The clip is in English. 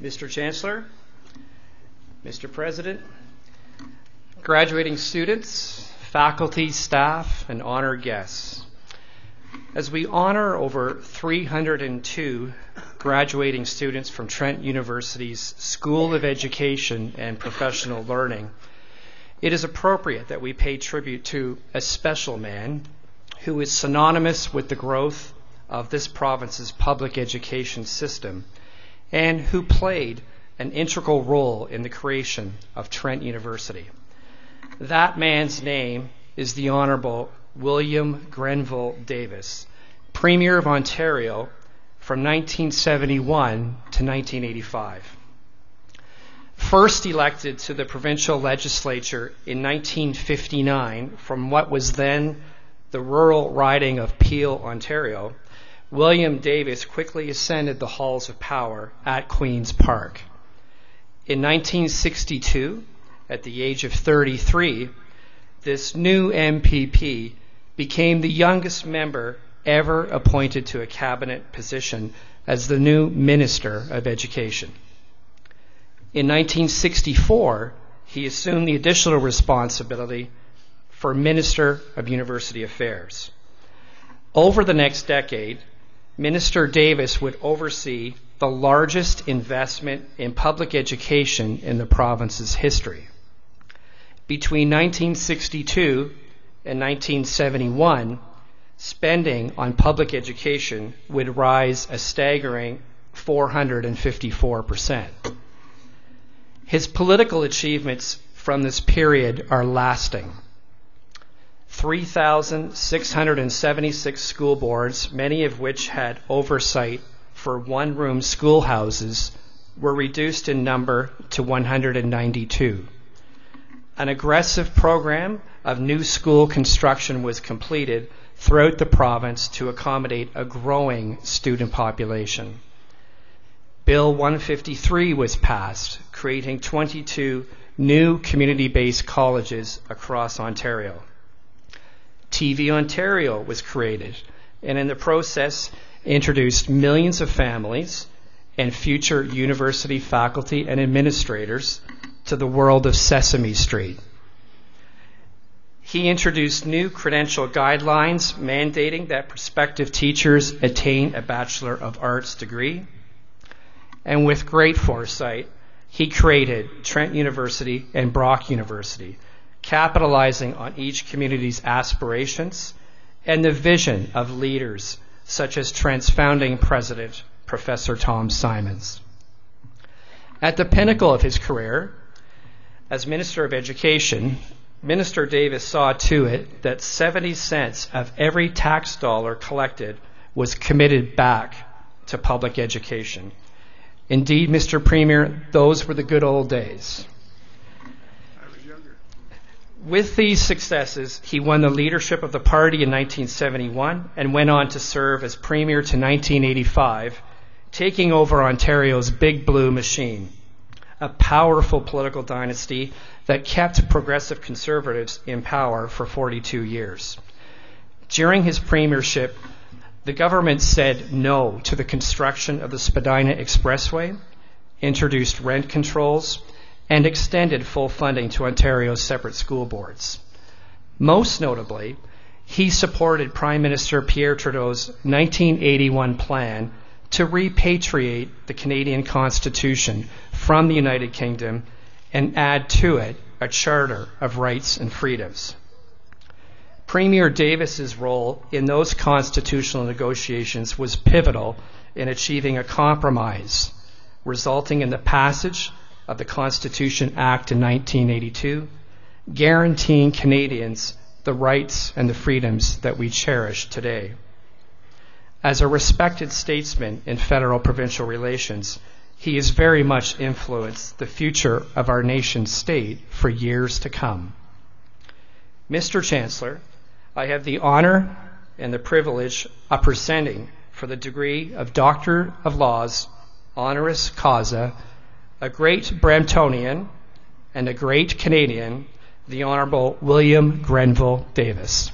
Mr. Chancellor, Mr. President, graduating students, faculty, staff, and honored guests. As we honor over 302 graduating students from Trent University's School of Education and Professional Learning, it is appropriate that we pay tribute to a special man who is synonymous with the growth of this province's public education system and who played an integral role in the creation of Trent University. That man's name is the Honorable William Grenville Davis, Premier of Ontario from 1971 to 1985. First elected to the provincial legislature in 1959 from what was then the rural riding of Peel, Ontario, William Davis quickly ascended the halls of power at Queen's Park. In 1962, at the age of 33, this new MPP became the youngest member ever appointed to a cabinet position as the new Minister of Education. In 1964, he assumed the additional responsibility for Minister of University Affairs. Over the next decade, Minister Davis would oversee the largest investment in public education in the province's history. Between 1962 and 1971, spending on public education would rise a staggering 454%. His political achievements from this period are lasting. 3,676 school boards, many of which had oversight for one room schoolhouses, were reduced in number to 192. An aggressive program of new school construction was completed throughout the province to accommodate a growing student population. Bill 153 was passed, creating 22 new community based colleges across Ontario. TV Ontario was created, and in the process, introduced millions of families and future university faculty and administrators to the world of Sesame Street. He introduced new credential guidelines mandating that prospective teachers attain a Bachelor of Arts degree. And with great foresight, he created Trent University and Brock University, capitalizing on each community's aspirations and the vision of leaders such as Trent's founding president, Professor Tom Symons. At the pinnacle of his career, as Minister of Education, Minister Davis saw to it that 70 cents of every tax dollar collected was committed back to public education. Indeed, Mr. Premier, those were the good old days. With these successes, he won the leadership of the party in 1971 and went on to serve as Premier to 1985, taking over Ontario's Big Blue machine, a powerful political dynasty that kept progressive conservatives in power for 42 years. During his premiership, the government said no to the construction of the Spadina Expressway, introduced rent controls, and extended full funding to Ontario's separate school boards. Most notably, he supported Prime Minister Pierre Trudeau's 1981 plan to repatriate the Canadian Constitution from the United Kingdom and add to it a charter of rights and freedoms. Premier Davis's role in those constitutional negotiations was pivotal in achieving a compromise, resulting in the passage of the Constitution Act in 1982, guaranteeing Canadians the rights and the freedoms that we cherish today. As a respected statesman in federal provincial relations, he has very much influenced the future of our nation state for years to come. Mr. Chancellor, I have the honor and the privilege of presenting for the degree of Doctor of Laws, honoris causa, a great Bramptonian and a great Canadian, the Honorable William Grenville Davis.